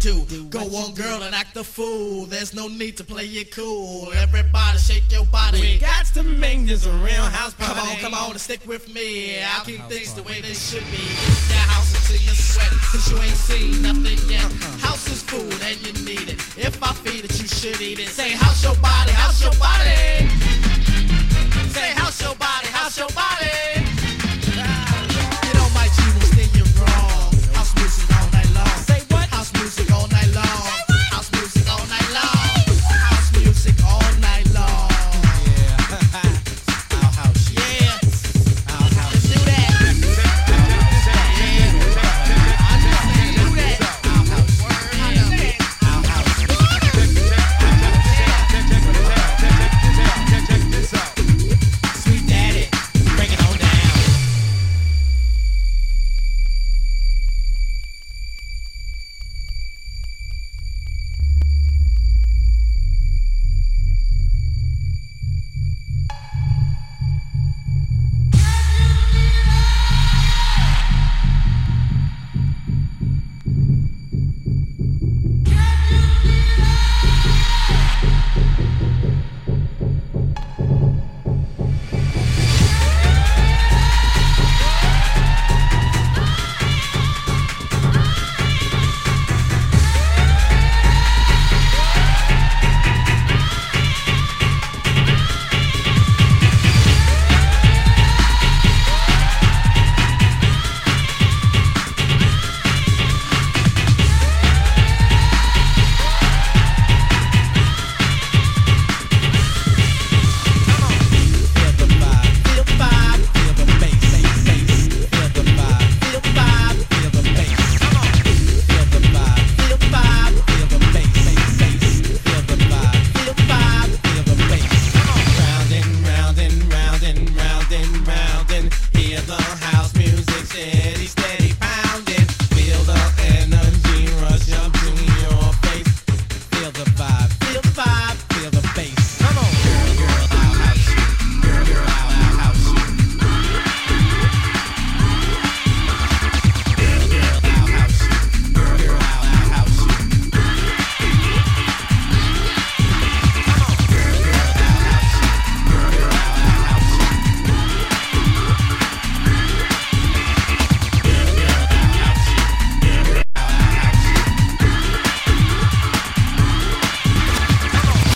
do. Go on, girl, and act a fool. There's no need to play it cool. Everybody shake your body. We got to make this a real house party. Come on, come on, and stick with me. I'll keep things the way they should be. Get that house until you sweat, cause you ain't seen nothing yet. Uh-huh. House is food and you need it. If I feed it, you should eat it. Say, house your body, house your body.